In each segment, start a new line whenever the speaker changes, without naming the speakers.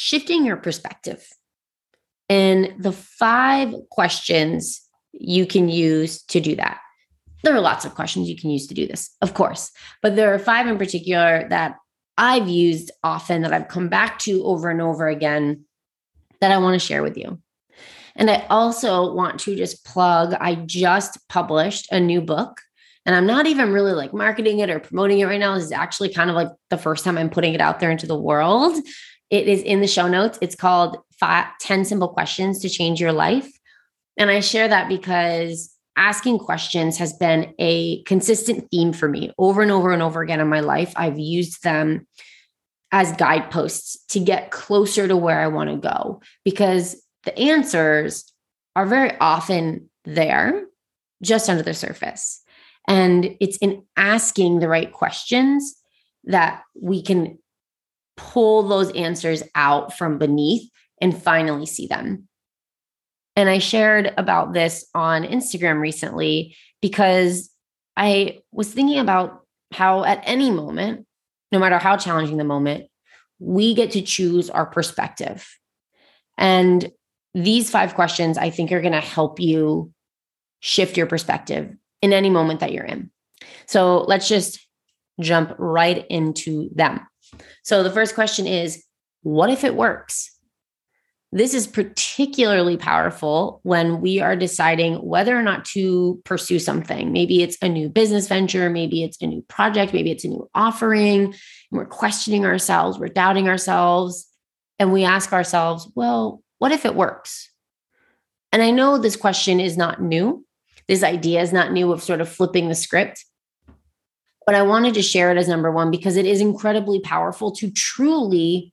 shifting your perspective. And the five questions you can use to do that. There are lots of questions you can use to do this, of course, but there are five in particular that I've used often that I've come back to over and over again that I want to share with you. And I also want to just plug I just published a new book and I'm not even really like marketing it or promoting it right now. This is actually kind of like the first time I'm putting it out there into the world. It is in the show notes. It's called five, 10 Simple Questions to Change Your Life. And I share that because asking questions has been a consistent theme for me over and over and over again in my life. I've used them as guideposts to get closer to where I want to go because the answers are very often there just under the surface. And it's in asking the right questions that we can pull those answers out from beneath and finally see them. And I shared about this on Instagram recently because I was thinking about how at any moment, no matter how challenging the moment, we get to choose our perspective. And these five questions I think are going to help you shift your perspective in any moment that you're in. So let's just jump right into them. So the first question is what if it works? This is particularly powerful when we are deciding whether or not to pursue something. Maybe it's a new business venture, maybe it's a new project, maybe it's a new offering. And we're questioning ourselves, we're doubting ourselves, and we ask ourselves, well, what if it works? And I know this question is not new. This idea is not new of sort of flipping the script but I wanted to share it as number one because it is incredibly powerful to truly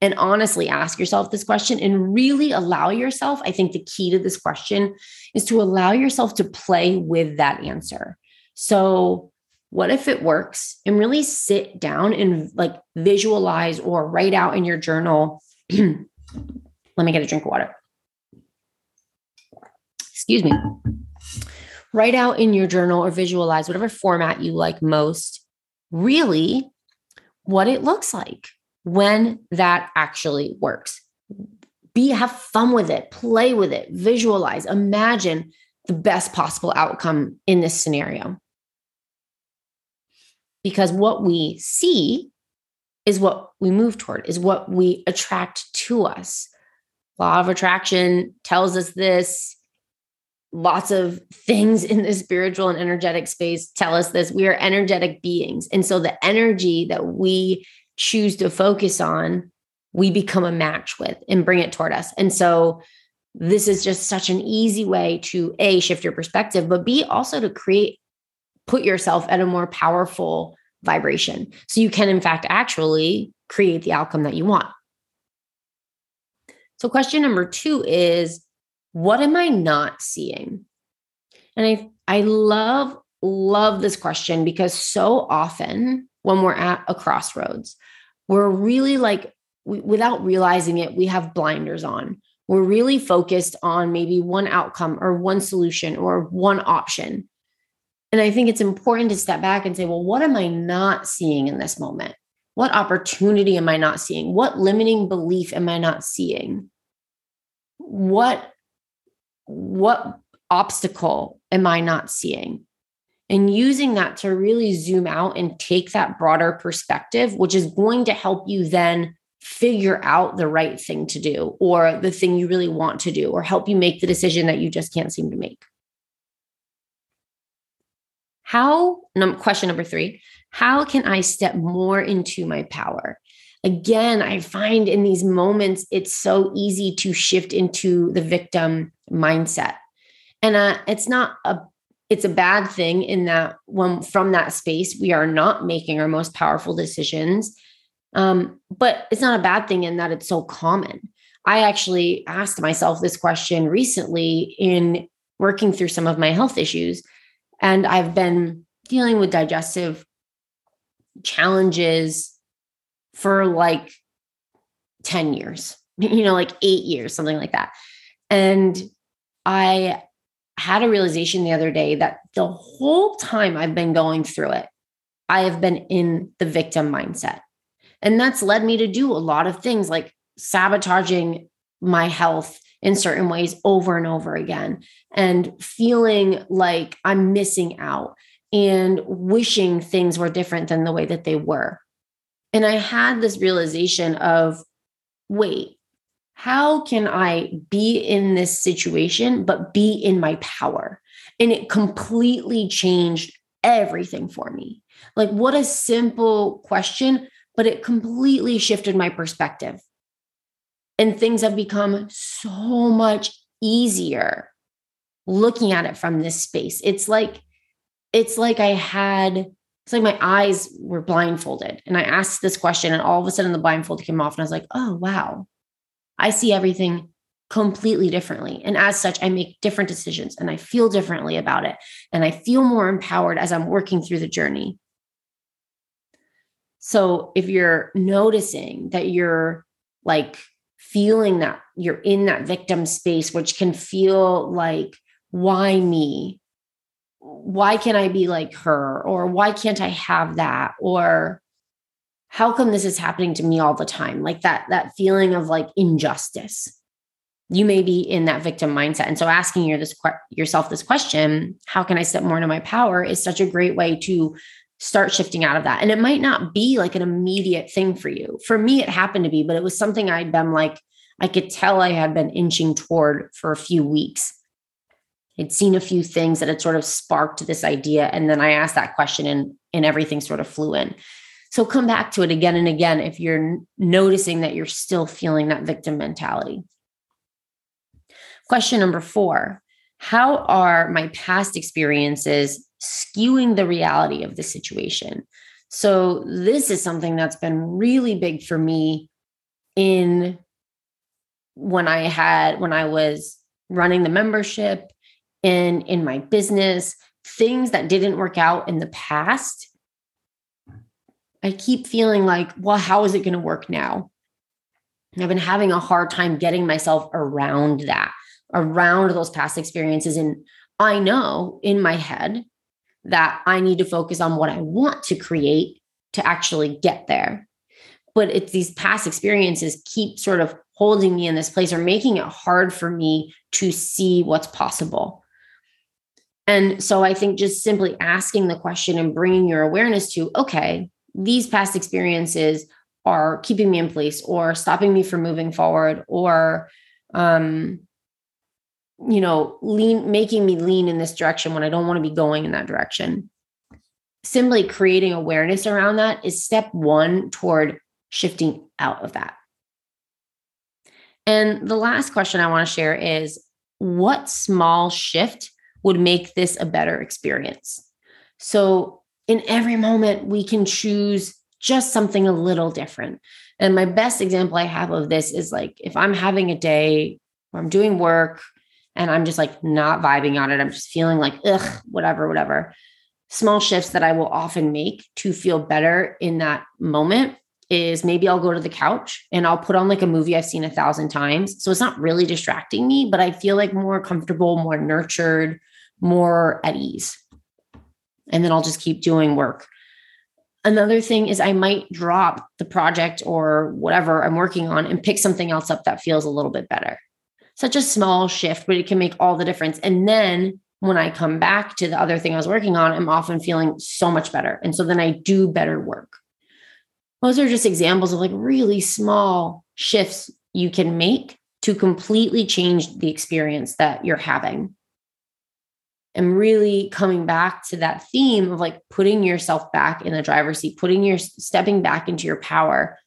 and honestly ask yourself this question and really allow yourself. I think the key to this question is to allow yourself to play with that answer. So, what if it works? And really sit down and like visualize or write out in your journal. Let me get a drink of water. Excuse me write out in your journal or visualize whatever format you like most, really what it looks like when that actually works. Be have fun with it, play with it, visualize, imagine the best possible outcome in this scenario. Because what we see is what we move toward, is what we attract to us. Law of attraction tells us this lots of things in the spiritual and energetic space tell us this. We are energetic beings. And so the energy that we choose to focus on we become a match with and bring it toward us. And so this is just such an easy way to a shift your perspective but b also to create put yourself at a more powerful vibration. So you can in fact actually create the outcome that you want. So question number 2 is what am I not seeing? And I I love love this question because so often when we're at a crossroads, we're really like we, without realizing it, we have blinders on. We're really focused on maybe one outcome or one solution or one option. And I think it's important to step back and say, well, what am I not seeing in this moment? What opportunity am I not seeing? What limiting belief am I not seeing? What what obstacle am I not seeing? And using that to really zoom out and take that broader perspective, which is going to help you then figure out the right thing to do or the thing you really want to do or help you make the decision that you just can't seem to make. How, question number three, how can I step more into my power? Again, I find in these moments, it's so easy to shift into the victim mindset. And uh, it's not a it's a bad thing in that when from that space we are not making our most powerful decisions um, but it's not a bad thing in that it's so common. I actually asked myself this question recently in working through some of my health issues. And I've been dealing with digestive challenges for like 10 years, you know, like eight years, something like that. And I had a realization the other day that the whole time I've been going through it, I have been in the victim mindset. And that's led me to do a lot of things like sabotaging my health in certain ways over and over again and feeling like I'm missing out and wishing things were different than the way that they were. And I had this realization of wait, how can I be in this situation, but be in my power? And it completely changed everything for me. Like, what a simple question, but it completely shifted my perspective. And things have become so much easier looking at it from this space. It's like, it's like I had, it's like my eyes were blindfolded. And I asked this question, and all of a sudden the blindfold came off, and I was like, oh, wow, I see everything completely differently. And as such, I make different decisions and I feel differently about it. And I feel more empowered as I'm working through the journey. So if you're noticing that you're like feeling that you're in that victim space, which can feel like, why me? Why can't I be like her? Or why can't I have that? Or how come this is happening to me all the time? Like that, that feeling of like injustice. You may be in that victim mindset. And so asking your, this, yourself this question, how can I step more into my power is such a great way to start shifting out of that. And it might not be like an immediate thing for you. For me, it happened to be, but it was something I'd been like, I could tell I had been inching toward for a few weeks. I'd seen a few things that had sort of sparked this idea. And then I asked that question and, and everything sort of flew in. So come back to it again and again if you're noticing that you're still feeling that victim mentality. Question number four How are my past experiences skewing the reality of the situation. So, this is something that's been really big for me in when I had, when I was running the membership in in my business, things that didn't work out in the past. I keep feeling like, well, how is it going to work now? I've been having a hard time getting myself around that, around those past experiences. And I know in my head that I need to focus on what I want to create to actually get there. But it's these past experiences keep sort of holding me in this place or making it hard for me to see what's possible. And so I think just simply asking the question and bringing your awareness to, okay, these past experiences are keeping me in place or stopping me from moving forward or um, you know, lean, making me lean in this direction when I don't want to be going in that direction. Simply creating awareness around that is step one toward shifting out of that. And the last question I want to share is what small shift would make this a better experience? So, in every moment, we can choose just something a little different. And my best example I have of this is like if I'm having a day where I'm doing work, and I'm just like not vibing on it. I'm just feeling like, ugh, whatever, whatever. Small shifts that I will often make to feel better in that moment is maybe I'll go to the couch and I'll put on like a movie I've seen a thousand times. So it's not really distracting me, but I feel like more comfortable, more nurtured, more at ease. And then I'll just keep doing work. Another thing is I might drop the project or whatever I'm working on and pick something else up that feels a little bit better such a small shift, but it can make all the difference. And then when I come back to the other thing I was working on, I'm often feeling so much better. And so then I do better work. those are just examples of like really small shifts you can make to completely change the experience that you're having. And really coming back to that theme of like putting yourself back in the driver's seat, putting your stepping back into your power.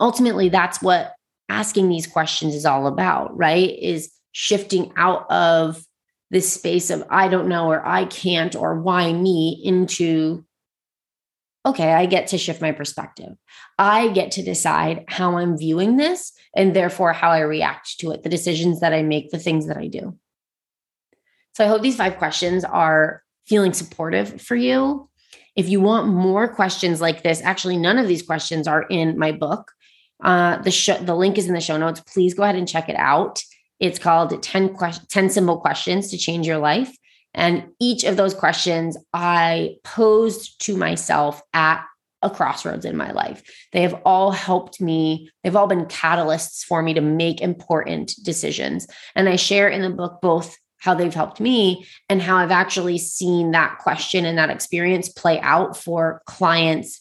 Ultimately, that's what asking these questions is all about, right? Is shifting out of this space of I don't know or I can't or why me into okay, I get to shift my perspective. I get to decide how I'm viewing this and therefore how I react to it, the decisions that I make, the things that I do. So I hope these five questions are feeling supportive for you. If you want more questions like this, actually, none of these questions are in my book. Uh, the show, the link is in the show notes. Please go ahead and check it out. It's called 10, que- 10 Simple Questions to Change Your Life. And each of those questions I posed to myself at a crossroads in my life. They have all helped me, they've all been catalysts for me to make important decisions. And I share in the book both how they've helped me and how I've actually seen that question and that experience play out for clients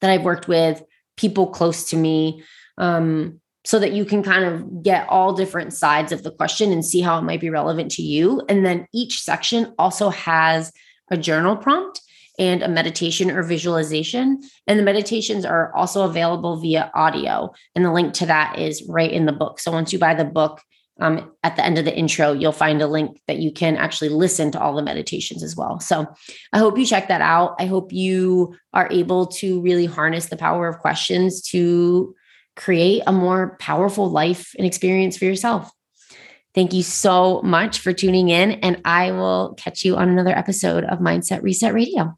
that I've worked with, people close to me. Um, so that you can kind of get all different sides of the question and see how it might be relevant to you. And then each section also has a journal prompt and a meditation or visualization. And the meditations are also available via audio. And the link to that is right in the book. So once you buy the book, um, at the end of the intro, you'll find a link that you can actually listen to all the meditations as well. So I hope you check that out. I hope you are able to really harness the power of questions to create a more powerful life and experience for yourself. Thank you so much for tuning in, and I will catch you on another episode of Mindset Reset Radio.